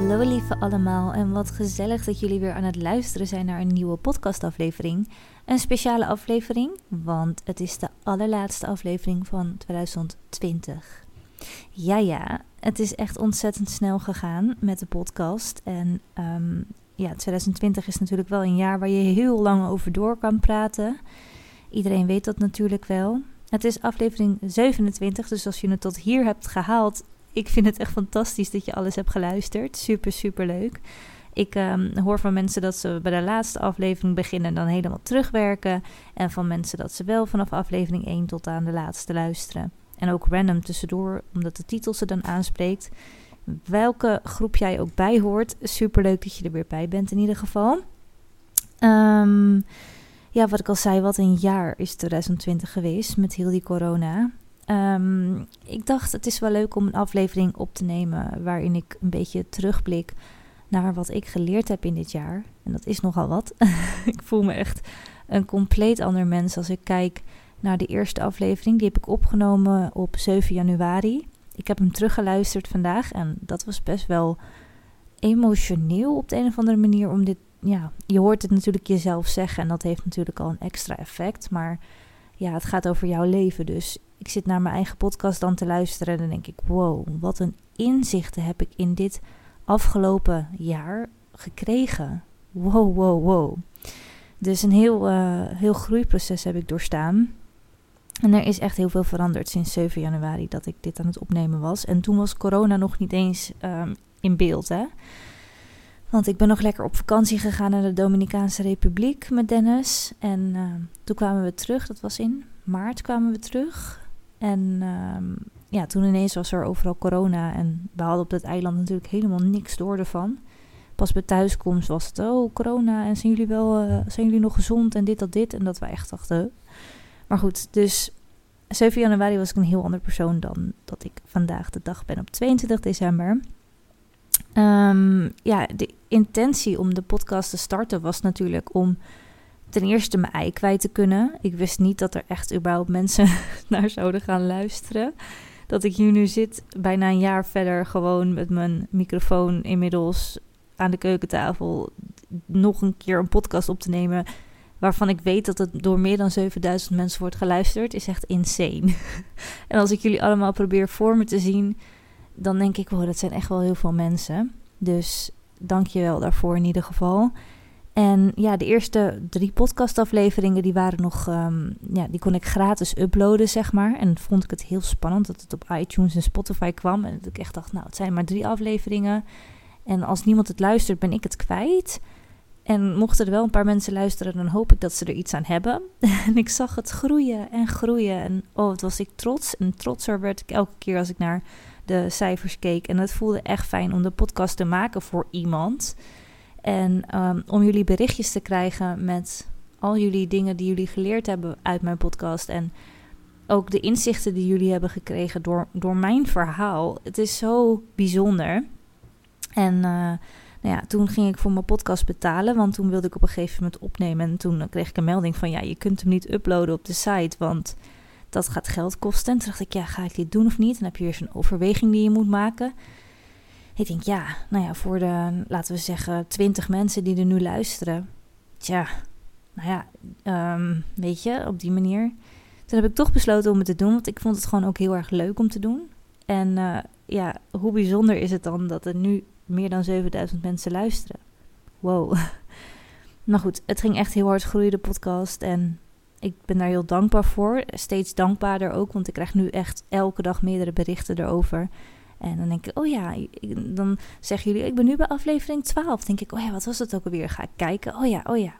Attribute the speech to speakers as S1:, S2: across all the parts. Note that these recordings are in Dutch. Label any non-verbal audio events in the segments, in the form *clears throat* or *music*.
S1: Hallo lieve allemaal en wat gezellig dat jullie weer aan het luisteren zijn naar een nieuwe podcastaflevering. Een speciale aflevering, want het is de allerlaatste aflevering van 2020. Ja ja, het is echt ontzettend snel gegaan met de podcast en um, ja, 2020 is natuurlijk wel een jaar waar je heel lang over door kan praten. Iedereen weet dat natuurlijk wel. Het is aflevering 27, dus als je het tot hier hebt gehaald, ik vind het echt fantastisch dat je alles hebt geluisterd. Super, super leuk. Ik um, hoor van mensen dat ze bij de laatste aflevering beginnen en dan helemaal terugwerken. En van mensen dat ze wel vanaf aflevering 1 tot aan de laatste luisteren. En ook random tussendoor, omdat de titel ze dan aanspreekt. Welke groep jij ook bij hoort, super leuk dat je er weer bij bent in ieder geval. Um, ja, wat ik al zei, wat een jaar is 2020 geweest met heel die corona. Um, ik dacht, het is wel leuk om een aflevering op te nemen waarin ik een beetje terugblik naar wat ik geleerd heb in dit jaar. En dat is nogal wat. *laughs* ik voel me echt een compleet ander mens als ik kijk naar de eerste aflevering. Die heb ik opgenomen op 7 januari. Ik heb hem teruggeluisterd vandaag en dat was best wel emotioneel op de een of andere manier om dit. Ja, je hoort het natuurlijk jezelf zeggen en dat heeft natuurlijk al een extra effect. Maar ja, het gaat over jouw leven. Dus ik zit naar mijn eigen podcast dan te luisteren en dan denk ik: wow, wat een inzichten heb ik in dit afgelopen jaar gekregen. Wow, wow, wow. Dus een heel, uh, heel groeiproces heb ik doorstaan. En er is echt heel veel veranderd sinds 7 januari dat ik dit aan het opnemen was. En toen was corona nog niet eens um, in beeld, hè. Want ik ben nog lekker op vakantie gegaan naar de Dominicaanse Republiek met Dennis. En uh, toen kwamen we terug, dat was in maart kwamen we terug. En um, ja, toen ineens was er overal corona. En we hadden op dat eiland natuurlijk helemaal niks door ervan. Pas bij thuiskomst was het, oh corona en zijn jullie wel, uh, zijn jullie nog gezond en dit, dat, dit. En dat we echt dachten, maar goed, dus 7 januari was ik een heel ander persoon dan dat ik vandaag de dag ben op 22 december. Um, ja, de intentie om de podcast te starten was natuurlijk om ten eerste mijn ei kwijt te kunnen. Ik wist niet dat er echt überhaupt mensen *laughs* naar zouden gaan luisteren. Dat ik hier nu zit, bijna een jaar verder, gewoon met mijn microfoon inmiddels aan de keukentafel, nog een keer een podcast op te nemen. Waarvan ik weet dat het door meer dan 7000 mensen wordt geluisterd, is echt insane. *laughs* en als ik jullie allemaal probeer voor me te zien, dan denk ik, wow, dat zijn echt wel heel veel mensen. Dus dank je wel daarvoor in ieder geval. En ja, de eerste drie podcastafleveringen, die waren nog, um, ja, die kon ik gratis uploaden, zeg maar. En vond ik het heel spannend dat het op iTunes en Spotify kwam. En dat ik echt dacht, nou, het zijn maar drie afleveringen. En als niemand het luistert, ben ik het kwijt. En mochten er wel een paar mensen luisteren, dan hoop ik dat ze er iets aan hebben. *laughs* en ik zag het groeien en groeien. En oh, wat was ik trots. En trotser werd ik elke keer als ik naar de cijfers keek. En het voelde echt fijn om de podcast te maken voor iemand. En um, om jullie berichtjes te krijgen met al jullie dingen die jullie geleerd hebben uit mijn podcast. En ook de inzichten die jullie hebben gekregen door, door mijn verhaal. Het is zo bijzonder. En uh, nou ja, toen ging ik voor mijn podcast betalen, want toen wilde ik op een gegeven moment opnemen. En toen kreeg ik een melding van, ja, je kunt hem niet uploaden op de site, want dat gaat geld kosten. En toen dacht ik, ja, ga ik dit doen of niet? Dan heb je weer zo'n overweging die je moet maken. Ik denk, ja, nou ja, voor de, laten we zeggen, twintig mensen die er nu luisteren. Tja, nou ja, um, weet je, op die manier. Toen heb ik toch besloten om het te doen, want ik vond het gewoon ook heel erg leuk om te doen. En uh, ja, hoe bijzonder is het dan dat er nu meer dan 7000 mensen luisteren? Wow. Maar *laughs* goed, het ging echt heel hard groeien, de podcast. En ik ben daar heel dankbaar voor. Steeds dankbaarder ook, want ik krijg nu echt elke dag meerdere berichten erover. En dan denk ik, oh ja, dan zeggen jullie, ik ben nu bij aflevering 12. Dan denk ik, oh ja, wat was het ook alweer? Ga ik kijken, oh ja, oh ja.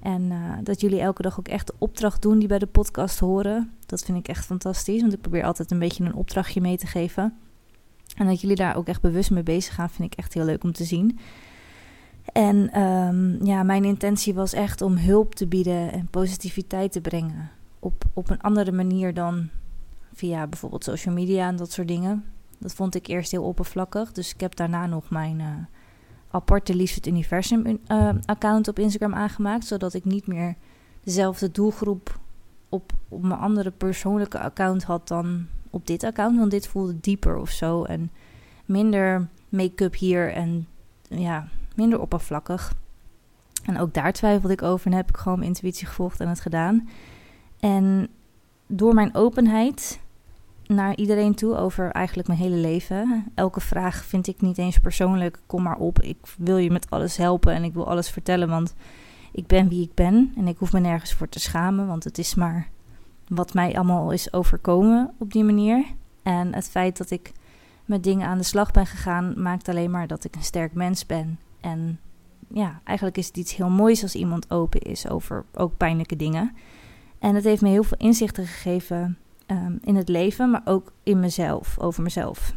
S1: En uh, dat jullie elke dag ook echt de opdracht doen die bij de podcast horen. Dat vind ik echt fantastisch, want ik probeer altijd een beetje een opdrachtje mee te geven. En dat jullie daar ook echt bewust mee bezig gaan, vind ik echt heel leuk om te zien. En um, ja, mijn intentie was echt om hulp te bieden en positiviteit te brengen. Op, op een andere manier dan via bijvoorbeeld social media en dat soort dingen. Dat vond ik eerst heel oppervlakkig. Dus ik heb daarna nog mijn uh, aparte Liefst het Universum uh, account op Instagram aangemaakt. Zodat ik niet meer dezelfde doelgroep op, op mijn andere persoonlijke account had dan op dit account. Want dit voelde dieper of zo. En minder make-up hier en ja, minder oppervlakkig. En ook daar twijfelde ik over en heb ik gewoon mijn intuïtie gevolgd en het gedaan. En door mijn openheid naar iedereen toe over eigenlijk mijn hele leven. Elke vraag vind ik niet eens persoonlijk. Kom maar op. Ik wil je met alles helpen en ik wil alles vertellen. Want ik ben wie ik ben. En ik hoef me nergens voor te schamen. Want het is maar wat mij allemaal is overkomen op die manier. En het feit dat ik met dingen aan de slag ben gegaan, maakt alleen maar dat ik een sterk mens ben. En ja, eigenlijk is het iets heel moois als iemand open is over ook pijnlijke dingen. En het heeft me heel veel inzichten gegeven Ehm, in het leven, maar ook in mezelf, over mezelf.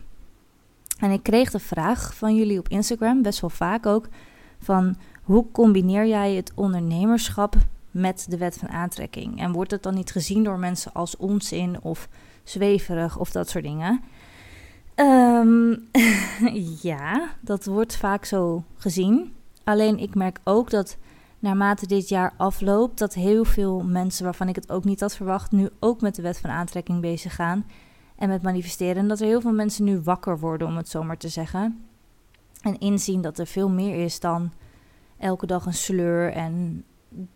S1: En ik kreeg de vraag van jullie op Instagram, best wel vaak ook, van hoe combineer jij het ondernemerschap met de wet van aantrekking? En wordt het dan niet gezien door mensen als onzin of zweverig of dat soort dingen? Ehm, *laughs* ja, dat wordt vaak zo gezien. Alleen ik merk ook dat naarmate dit jaar afloopt, dat heel veel mensen waarvan ik het ook niet had verwacht, nu ook met de wet van aantrekking bezig gaan. En met manifesteren. En dat er heel veel mensen nu wakker worden, om het zo maar te zeggen. En inzien dat er veel meer is dan elke dag een sleur. En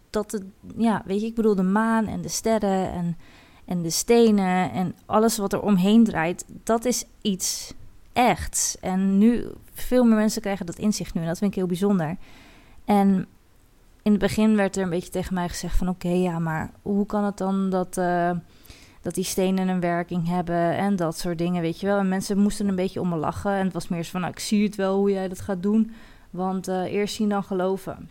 S1: dat het, ja, weet je, ik bedoel, de maan en de sterren en, en de stenen en alles wat er omheen draait, dat is iets echts. En nu, veel meer mensen krijgen dat inzicht nu en dat vind ik heel bijzonder. En in het begin werd er een beetje tegen mij gezegd van oké, ja, maar hoe kan het dan dat, uh, dat die stenen een werking hebben en dat soort dingen, weet je wel. En mensen moesten een beetje om me lachen en het was meer zo van, nou, ik zie het wel hoe jij dat gaat doen, want uh, eerst zien dan geloven.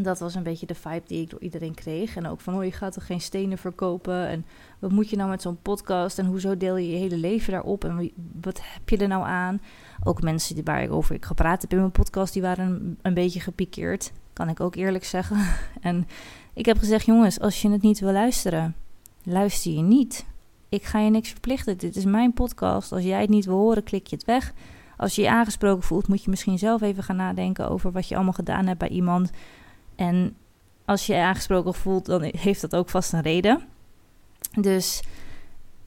S1: Dat was een beetje de vibe die ik door iedereen kreeg. En ook van, oh, je gaat toch geen stenen verkopen? En wat moet je nou met zo'n podcast? En hoezo deel je je hele leven daarop? En wat heb je er nou aan? Ook mensen die, waar ik over ik gepraat heb in mijn podcast, die waren een, een beetje gepikeerd. Kan ik ook eerlijk zeggen. *laughs* En ik heb gezegd, jongens, als je het niet wil luisteren, luister je niet. Ik ga je niks verplichten. Dit is mijn podcast. Als jij het niet wil horen, klik je het weg. Als je je aangesproken voelt, moet je misschien zelf even gaan nadenken over wat je allemaal gedaan hebt bij iemand. En als je je aangesproken voelt, dan heeft dat ook vast een reden. Dus,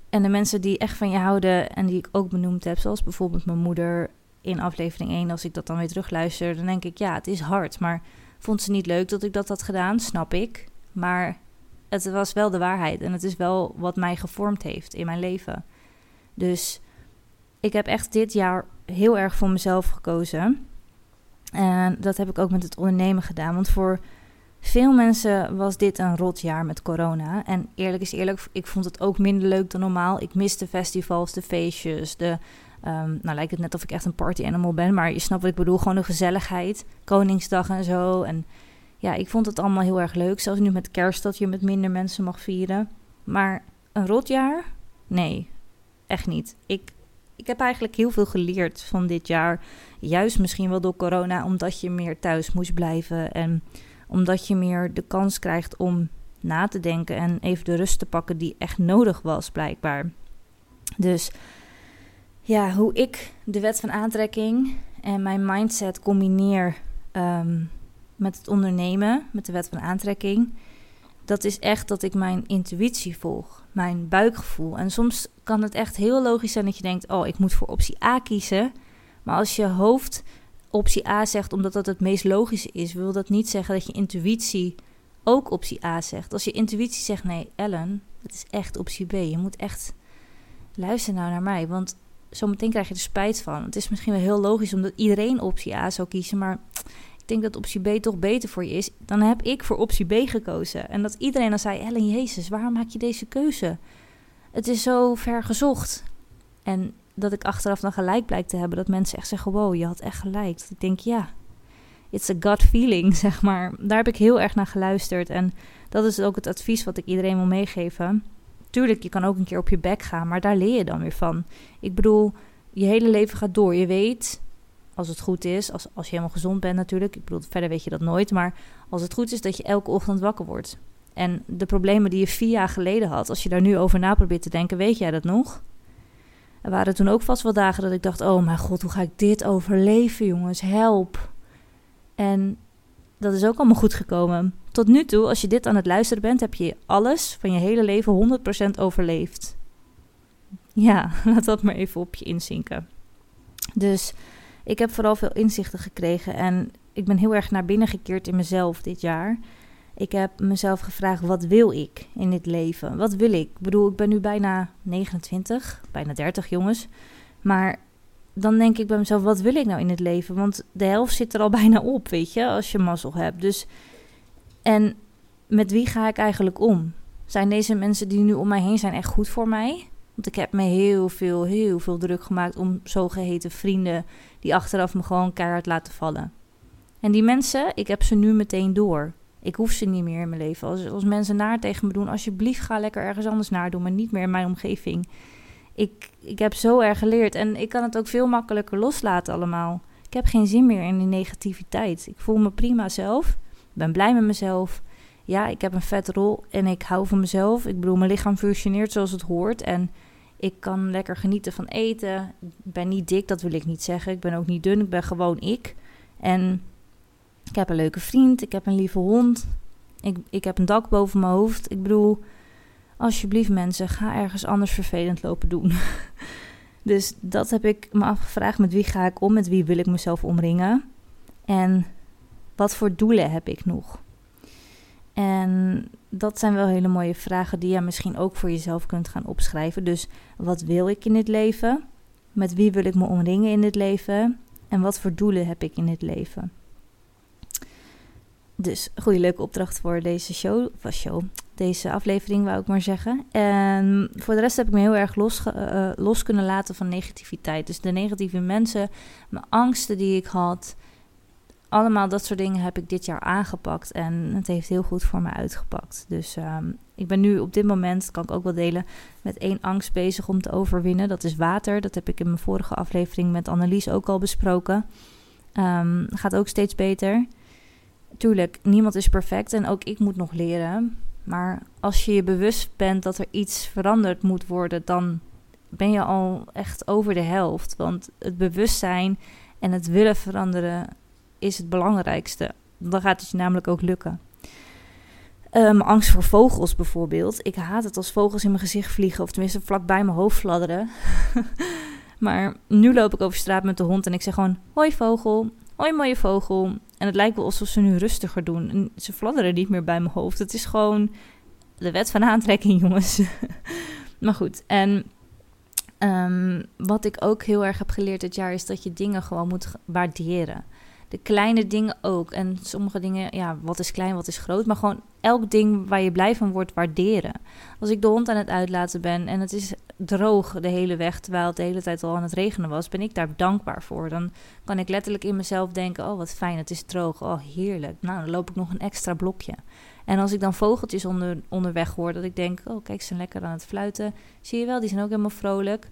S1: en de mensen die echt van je houden en die ik ook benoemd heb, zoals bijvoorbeeld mijn moeder in aflevering 1, als ik dat dan weer terugluister, dan denk ik, ja, het is hard, maar Vond ze niet leuk dat ik dat had gedaan, snap ik. Maar het was wel de waarheid en het is wel wat mij gevormd heeft in mijn leven. Dus ik heb echt dit jaar heel erg voor mezelf gekozen. En dat heb ik ook met het ondernemen gedaan. Want voor veel mensen was dit een rot jaar met corona. En eerlijk is eerlijk, ik vond het ook minder leuk dan normaal. Ik miste festivals, de feestjes, de Um, nou lijkt het net of ik echt een party animal ben, maar je snapt wat ik bedoel. Gewoon de gezelligheid, Koningsdag en zo. En ja, ik vond het allemaal heel erg leuk. Zelfs nu met kerst dat je met minder mensen mag vieren. Maar een rotjaar? Nee, echt niet. Ik, ik heb eigenlijk heel veel geleerd van dit jaar. Juist misschien wel door corona, omdat je meer thuis moest blijven. En omdat je meer de kans krijgt om na te denken en even de rust te pakken die echt nodig was, blijkbaar. Dus ja, hoe ik de wet van aantrekking en mijn mindset combineer ehm, met het ondernemen, met de wet van aantrekking. Dat is echt dat ik mijn intuïtie volg, mijn buikgevoel. En soms kan het echt heel logisch zijn dat je denkt: oh, ik moet voor optie A kiezen. Maar als je hoofd optie A zegt omdat dat het meest logische is, wil dat niet zeggen dat je intuïtie ook optie A zegt. Als je intuïtie zegt: nee, Ellen, het is echt optie B. Je moet echt luisteren nou naar mij. Want zometeen krijg je er spijt van. Het is misschien wel heel logisch omdat iedereen optie A zou kiezen, maar ik denk dat optie B toch beter voor je is. Dan heb ik voor optie B gekozen. En dat iedereen dan zei: Ellen, Jezus, waarom maak je deze keuze? Het is zo ver gezocht. En dat ik achteraf dan gelijk blijkt te hebben dat mensen echt zeggen: Wow, je had echt gelijk. Ik denk: Ja, it's a gut feeling, *laughs* zeg maar. Daar heb ik heel erg naar geluisterd. En dat is ook het advies wat ik iedereen wil meegeven. Tuurlijk, je kan ook een keer op je bek gaan, maar daar leer je dan weer van. Ik bedoel, je hele leven gaat door. Je weet, als het goed is, als, als je helemaal gezond bent natuurlijk. Ik bedoel, verder weet je dat nooit. Maar als het goed is dat je elke ochtend wakker wordt. En de problemen die je vier jaar geleden had, als je daar nu over na probeert te denken, weet jij dat nog? Er waren toen ook vast wel dagen dat ik dacht: oh mijn god, hoe ga ik dit overleven, jongens? Help. En dat is ook allemaal goed gekomen. Tot nu toe, als je dit aan het luisteren bent, heb je alles van je hele leven 100% overleefd. Ja, *laughs* laat dat maar even op je inzinken. Dus ik heb vooral veel inzichten gekregen en ik ben heel erg naar binnen gekeerd in mezelf dit jaar. Ik heb mezelf gevraagd: wat wil ik in dit leven? Wat wil ik? Ik bedoel, ik ben nu bijna 29, bijna 30 jongens. Maar dan denk ik bij mezelf: wat wil ik nou in het leven? Want de helft zit er al *laughs* bijna op, weet je, als je mazzel hebt. Dus en met wie ga ik eigenlijk om? Zijn deze mensen die nu om mij heen zijn echt goed voor mij? Want ik heb me heel veel, heel veel druk gemaakt om zogeheten vrienden die achteraf me gewoon keihard laten vallen. En die mensen, ik heb ze nu meteen door. Ik hoef ze niet meer in mijn leven. Als, als mensen naar tegen me doen, alsjeblieft ga lekker ergens anders naar doen, maar niet meer in mijn omgeving. Ik, ik heb zo erg geleerd en ik kan het ook veel makkelijker loslaten allemaal. Ik heb geen zin meer in die negativiteit. Ik voel me prima zelf. Ben blij met mezelf. Ja, ik heb een vet rol en ik hou van mezelf. Ik bedoel, mijn lichaam functioneert zoals het hoort. En ik kan lekker genieten van eten. Ik ben niet dik, dat wil ik niet zeggen. Ik ben ook niet dun, ik ben gewoon ik. En ik heb een leuke vriend, ik heb een lieve hond. Ik, ik heb een dak boven mijn hoofd. Ik bedoel, alsjeblieft mensen, ga ergens anders vervelend lopen doen. *laughs* dus dat heb ik me afgevraagd. Met wie ga ik om? Met wie wil ik mezelf omringen? En wat voor doelen heb ik nog? En dat zijn wel hele mooie vragen die je misschien ook voor jezelf kunt gaan opschrijven. Dus wat wil ik in dit leven? Met wie wil ik me omringen in dit leven? En wat voor doelen heb ik in dit leven? Dus goede leuke opdracht voor deze show, of show, deze aflevering wou ik maar zeggen. En voor de rest heb ik me heel erg los, uh, los kunnen laten van negativiteit. Dus de negatieve mensen, mijn angsten die ik had, allemaal dat soort dingen heb ik dit jaar aangepakt. En het heeft heel goed voor me uitgepakt. Dus um, ik ben nu op dit moment, kan ik ook wel delen, met één angst bezig om te overwinnen. Dat is water. Dat heb ik in mijn vorige aflevering met Annelies ook al besproken. Um, gaat ook steeds beter. Tuurlijk, niemand is perfect en ook ik moet nog leren. Maar als je je bewust bent dat er iets veranderd moet worden, dan ben je al echt over de helft. Want het bewustzijn en het willen veranderen is het belangrijkste. Dan gaat het je namelijk ook lukken. Um, angst voor vogels bijvoorbeeld. Ik haat het als vogels in mijn gezicht vliegen, of tenminste vlak bij mijn hoofd fladderen. *laughs* maar nu loop ik over straat met de hond en ik zeg gewoon: Hoi vogel, hoi mooie vogel. En het lijkt wel alsof ze nu rustiger doen. En ze fladderen niet meer bij mijn hoofd. Het is gewoon de wet van aantrekking, *laughs* jongens. maar goed, en um, wat ik ook heel erg heb geleerd dit jaar is dat je dingen gewoon moet waarderen de kleine dingen ook. En sommige dingen, ja, wat is klein, wat is groot. Maar gewoon elk ding waar je blij van wordt waarderen. Als ik de hond aan het uitlaten ben en het is droog de hele weg, terwijl het de hele tijd al aan het regenen was, ben ik daar dankbaar voor. Dan kan ik letterlijk in mezelf denken: oh wat fijn, het is droog. Oh heerlijk. Nou, dan loop ik nog een extra blokje. En als ik dan vogeltjes onder, onderweg hoor, dat ik denk: oh kijk, ze zijn lekker aan het fluiten. Zie je wel, die zijn ook helemaal vrolijk.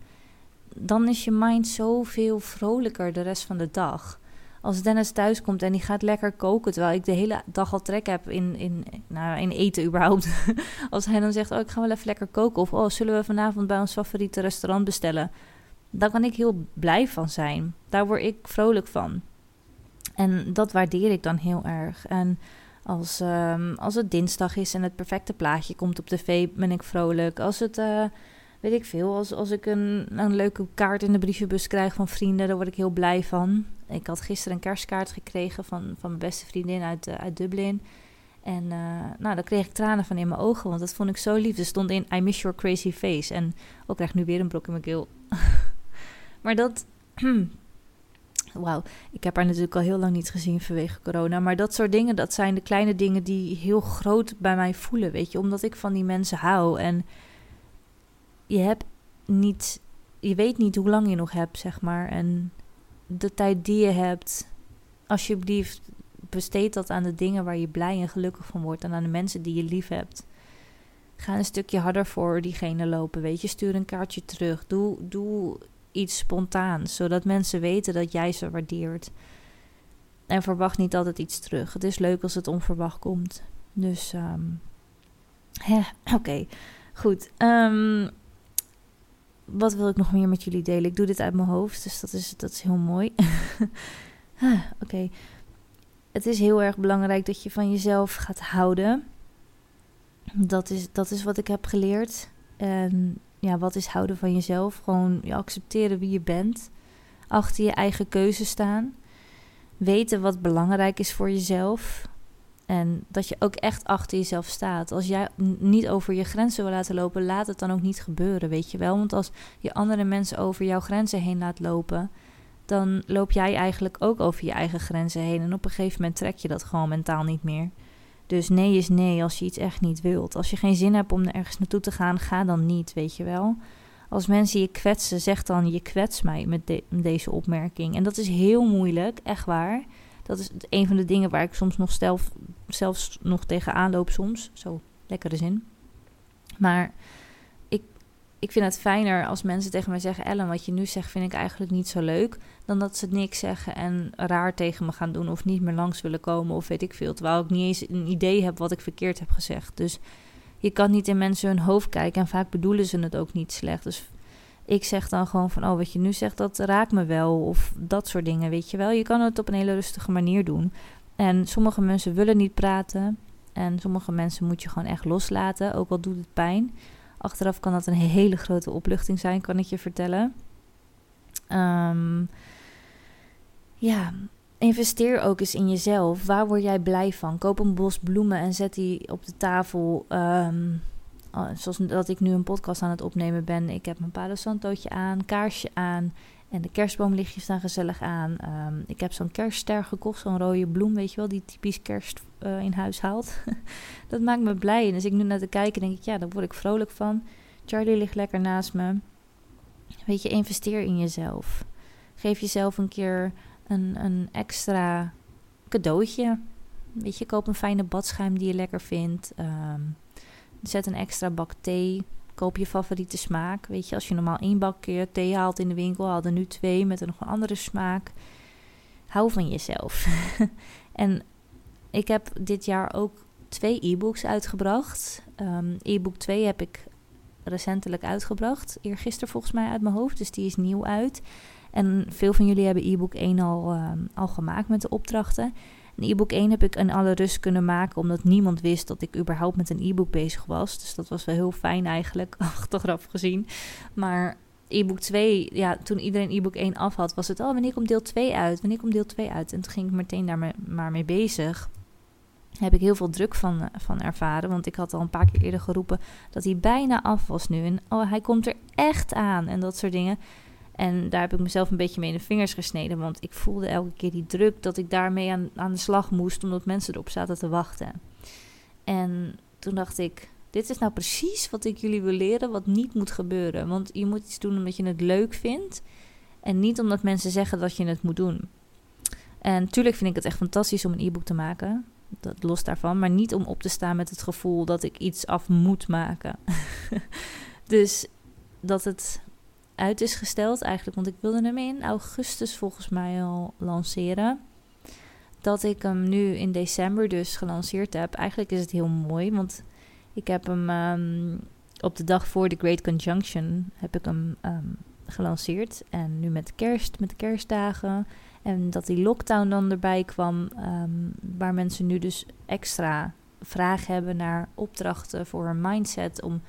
S1: Dan is je mind zoveel vrolijker de rest van de dag als Dennis thuis komt en die gaat lekker koken, terwijl ik de hele dag al trek heb in, in, nou, in eten überhaupt. *laughs* als hij dan zegt, oh, ik ga wel even lekker koken. Of, oh, zullen we vanavond bij ons favoriete restaurant bestellen? Daar kan ik heel blij van zijn. Daar word ik vrolijk van. En dat waardeer ik dan heel erg. En als, um, als het dinsdag is en het perfecte plaatje komt op tv, ben ik vrolijk. Als het... Uh, weet ik veel. Als, als ik een, een leuke kaart in de brievenbus krijg van vrienden, daar word ik heel blij van. Ik had gisteren een kerstkaart gekregen van, van mijn beste vriendin uit, uh, uit Dublin. En uh, nou, daar kreeg ik tranen van in mijn ogen, want dat vond ik zo lief. Er stond in I miss your crazy face. En ook krijg nu weer een brok in mijn keel. *laughs* maar dat... *clears throat* Wauw, ik heb haar natuurlijk al heel lang niet gezien vanwege corona. Maar dat soort dingen, dat zijn de kleine dingen die heel groot bij mij voelen, weet je. Omdat ik van die mensen hou. En je hebt niet... Je weet niet hoe lang je nog hebt, zeg maar. En de tijd die je hebt, alsjeblieft, besteed dat aan de dingen waar je blij en gelukkig van wordt en aan de mensen die je lief hebt. Ga een stukje harder voor diegene lopen, weet je. Stuur een kaartje terug. Doe, doe iets spontaans, zodat mensen weten dat jij ze waardeert. En verwacht niet altijd iets terug. Het is leuk als het onverwacht komt. Dus, um, oké. Goed. Um, wat wil ik nog meer met jullie delen? Ik doe dit uit mijn hoofd, dus dat is, dat is heel mooi. *laughs* ah, Oké. Het is heel erg belangrijk dat je van jezelf gaat houden. Dat is, dat is wat ik heb geleerd. Ja, wat is houden van jezelf? Gewoon je accepteren wie je bent. Achter je eigen keuze staan. Weten wat belangrijk is voor jezelf. En dat je ook echt achter jezelf staat. Als jij niet over je grenzen wil laten lopen, laat het dan ook niet gebeuren, weet je wel. Want als je andere mensen over jouw grenzen heen laat lopen, dan loop jij eigenlijk ook over je eigen grenzen heen. En op een gegeven moment trek je dat gewoon mentaal niet meer. Dus nee is nee als je iets echt niet wilt. Als je geen zin hebt om er ergens naartoe te gaan, ga dan niet, weet je wel. Als mensen je kwetsen, zeg dan je kwets mij met, deze opmerking. En dat is heel moeilijk, echt waar. Dat is een van de dingen waar ik soms nog zelf, zelfs nog tegenaan loop soms. Zo, lekkere zin. Maar ik vind het fijner als mensen tegen mij zeggen: Ellen, wat je nu zegt vind ik eigenlijk niet zo leuk. Dan dat ze niks zeggen en raar tegen me gaan doen of niet meer langs willen komen of weet ik veel. Terwijl ik niet eens een idee heb wat ik verkeerd heb gezegd. Dus je kan niet in mensen hun hoofd kijken en vaak bedoelen ze het ook niet slecht. Dus ik zeg dan gewoon van: Oh, wat je nu zegt, dat raakt me wel. Of dat soort dingen, weet je wel. Je kan het op een hele rustige manier doen. En sommige mensen willen niet praten. En sommige mensen moet je gewoon echt loslaten, ook al doet het pijn. Achteraf kan dat een hele grote opluchting zijn, kan ik je vertellen. Um, ja, investeer ook eens in jezelf. Waar word jij blij van? Koop een bos bloemen en zet die op de tafel. Um, zoals dat ik nu een podcast aan het opnemen ben. Ik heb mijn Palo Santootje aan, kaarsje aan. En de kerstboomlichtjes staan gezellig aan. Ehm, ik heb zo'n kerstster gekocht, zo'n rode bloem, weet je wel, die typisch kerst uh, in huis haalt. *laughs* dat maakt me blij. En als ik nu naar te kijken, denk ik, ja, daar word ik vrolijk van. Charlie ligt lekker naast me. Weet je, investeer in jezelf. Geef jezelf een keer een, een extra cadeautje. Weet je, koop een fijne badschuim die je lekker vindt. Ehm, zet een extra bak thee Koop je favoriete smaak. Weet je, als je normaal één bakje thee haalt in de winkel, haal er nu twee met een nog een andere smaak. Hou van jezelf. *laughs* en ik heb dit jaar ook twee e-books uitgebracht. Um, e-book 2 heb ik recentelijk uitgebracht. Eergisteren volgens mij uit mijn hoofd. Dus die is nieuw uit. En veel van jullie hebben e-book 1 al, um, al gemaakt met de opdrachten. Een e-book 1 heb ik in alle rust kunnen maken, omdat niemand wist dat ik überhaupt met een e-book bezig was. Dus dat was wel heel fijn eigenlijk, *laughs* achteraf gezien. Maar e-book 2, ja, toen iedereen e-book 1 af had, was het, oh, wanneer komt deel 2 uit? Wanneer komt deel 2 uit? En toen ging ik meteen daar maar mee bezig. heb ik heel veel druk van, van ervaren, want ik had al een paar keer eerder geroepen dat hij bijna af was nu. En oh, hij komt er echt aan en dat soort dingen. En daar heb ik mezelf een beetje mee in de vingers gesneden. Want ik voelde elke keer die druk dat ik daarmee aan, aan de slag moest. Omdat mensen erop zaten te wachten. En toen dacht ik, dit is nou precies wat ik jullie wil leren. Wat niet moet gebeuren. Want je moet iets doen omdat je het leuk vindt. En niet omdat mensen zeggen dat je het moet doen. En natuurlijk vind ik het echt fantastisch om een e-book te maken. Dat los daarvan. Maar niet om op te staan met het gevoel dat ik iets af moet maken. *laughs* dus dat het uit is gesteld eigenlijk. Want ik wilde hem in augustus volgens mij al lanceren. Dat ik hem nu in december dus gelanceerd heb. Eigenlijk is het heel mooi, want ik heb hem ehm, op de dag voor de Great Conjunction heb ik hem ehm, gelanceerd. En nu met kerst, met de kerstdagen. En dat die lockdown dan erbij kwam, ehm, waar mensen nu dus extra vraag hebben naar opdrachten voor een mindset om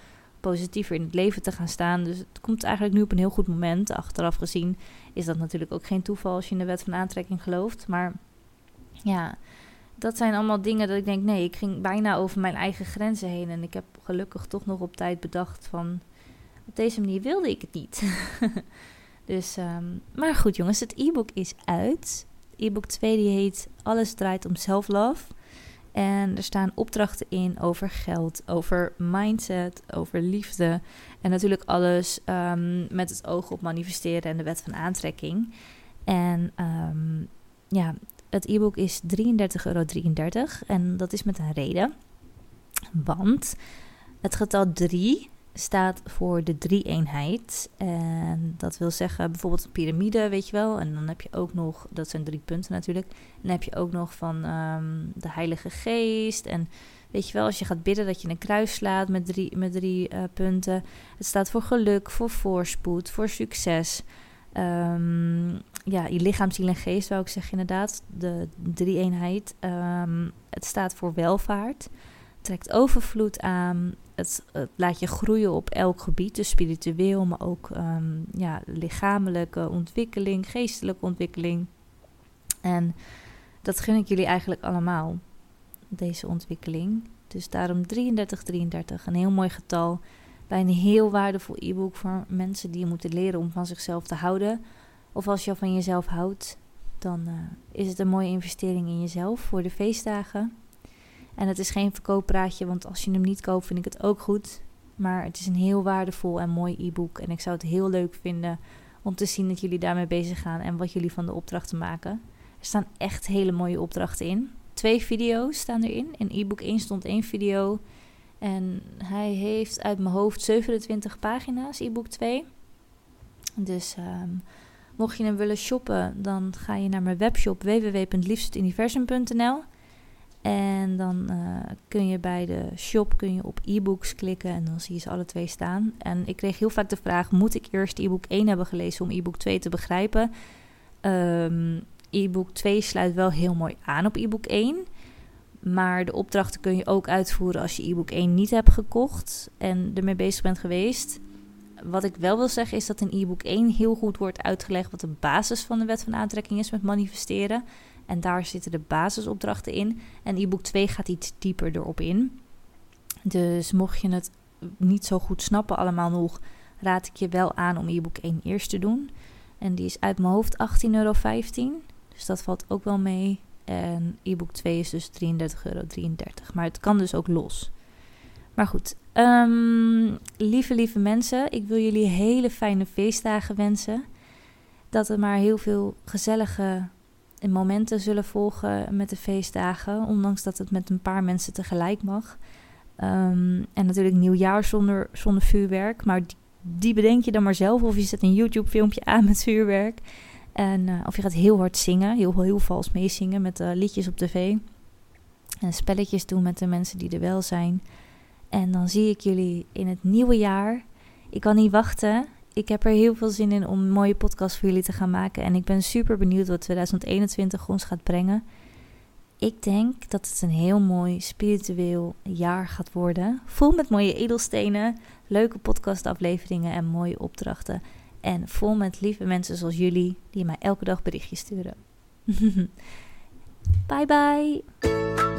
S1: positiever in het leven te gaan staan. Dus het komt eigenlijk nu op een heel goed moment. Achteraf gezien is dat natuurlijk ook geen toeval als je in de wet van aantrekking gelooft. Maar ja, dat zijn allemaal dingen dat ik denk, nee, ik ging bijna over mijn eigen grenzen heen. En ik heb gelukkig toch nog op tijd bedacht van, op deze manier wilde ik het niet. *laughs* dus, um, maar goed jongens, het e-book is uit. E-book 2 die heet Alles draait om self-love. En er staan opdrachten in over geld, over mindset, over liefde. En natuurlijk alles um, met het oog op manifesteren en de wet van aantrekking. En um, ja, het e-book is 33,33 euro. En dat is met een reden. Want het getal 3 staat voor de drie-eenheid. En dat wil zeggen bijvoorbeeld een piramide, weet je wel. En dan heb je ook nog, dat zijn drie punten natuurlijk. En dan heb je ook nog van um, de Heilige Geest. En weet je wel, als je gaat bidden dat je een kruis slaat met drie, met drie uh, punten. Het staat voor geluk, voor voorspoed, voor succes. Um, ja, je lichaam, ziel en geest, zou ik zeggen inderdaad. De drie-eenheid. Um, het staat voor welvaart. Trekt overvloed aan. Het, laat je groeien op elk gebied, dus spiritueel, maar ook um, ja, lichamelijke ontwikkeling, geestelijke ontwikkeling. En dat gun ik jullie eigenlijk allemaal, deze ontwikkeling. Dus daarom 3333, een heel mooi getal. Bij een heel waardevol e-book voor mensen die moeten leren om van zichzelf te houden. Of als je al van jezelf houdt, dan uh, is het een mooie investering in jezelf voor de feestdagen. En het is geen verkooppraatje, want als je hem niet koopt, vind ik het ook goed. Maar het is een heel waardevol en mooi e-book. En ik zou het heel leuk vinden om te zien dat jullie daarmee bezig gaan en wat jullie van de opdrachten maken. Er staan echt hele mooie opdrachten in. Twee video's staan erin. In e-book 1 stond één video. En hij heeft uit mijn hoofd 27 pagina's, e-book 2. Dus um, mocht je hem willen shoppen, dan ga je naar mijn webshop www.liefstuniversum.nl. En dan uh, kun je bij de shop kun je op e-books klikken en dan zie je ze alle twee staan. En ik kreeg heel vaak de vraag: moet ik eerst e-book 1 hebben gelezen om e-book 2 te begrijpen? Um, e-book 2 sluit wel heel mooi aan op e-book 1. Maar de opdrachten kun je ook uitvoeren als je e-book 1 niet hebt gekocht en ermee bezig bent geweest. Wat ik wel wil zeggen is dat in e-book 1 heel goed wordt uitgelegd wat de basis van de wet van aantrekking is met manifesteren. En daar zitten de basisopdrachten in. En e-book 2 gaat iets dieper erop in. Dus mocht je het niet zo goed snappen allemaal nog, raad ik je wel aan om e-book 1 eerst te doen. En die is uit mijn hoofd 18,15 euro. Dus dat valt ook wel mee. En e-book 2 is dus 33,33 euro. Maar het kan dus ook los. Maar goed, um, lieve, lieve mensen, ik wil jullie hele fijne feestdagen wensen. Dat er maar heel veel gezellige momenten zullen volgen met de feestdagen. Ondanks dat het met een paar mensen tegelijk mag. Um, en natuurlijk nieuwjaar zonder, zonder vuurwerk. Maar die, bedenk je dan maar zelf. Of je zet een YouTube-filmpje aan met vuurwerk. En, uh, of je gaat heel hard zingen. Heel, heel vals meezingen met uh, liedjes op tv. En spelletjes doen met de mensen die er wel zijn. En dan zie ik jullie in het nieuwe jaar. Ik kan niet wachten. Ik heb er heel veel zin in om een mooie podcast voor jullie te gaan maken. En ik ben super benieuwd wat 2021 ons gaat brengen. Ik denk dat het een heel mooi spiritueel jaar gaat worden. Vol met mooie edelstenen, leuke podcastafleveringen en mooie opdrachten. En vol met lieve mensen zoals jullie die mij elke dag berichtjes sturen. *laughs* bye bye.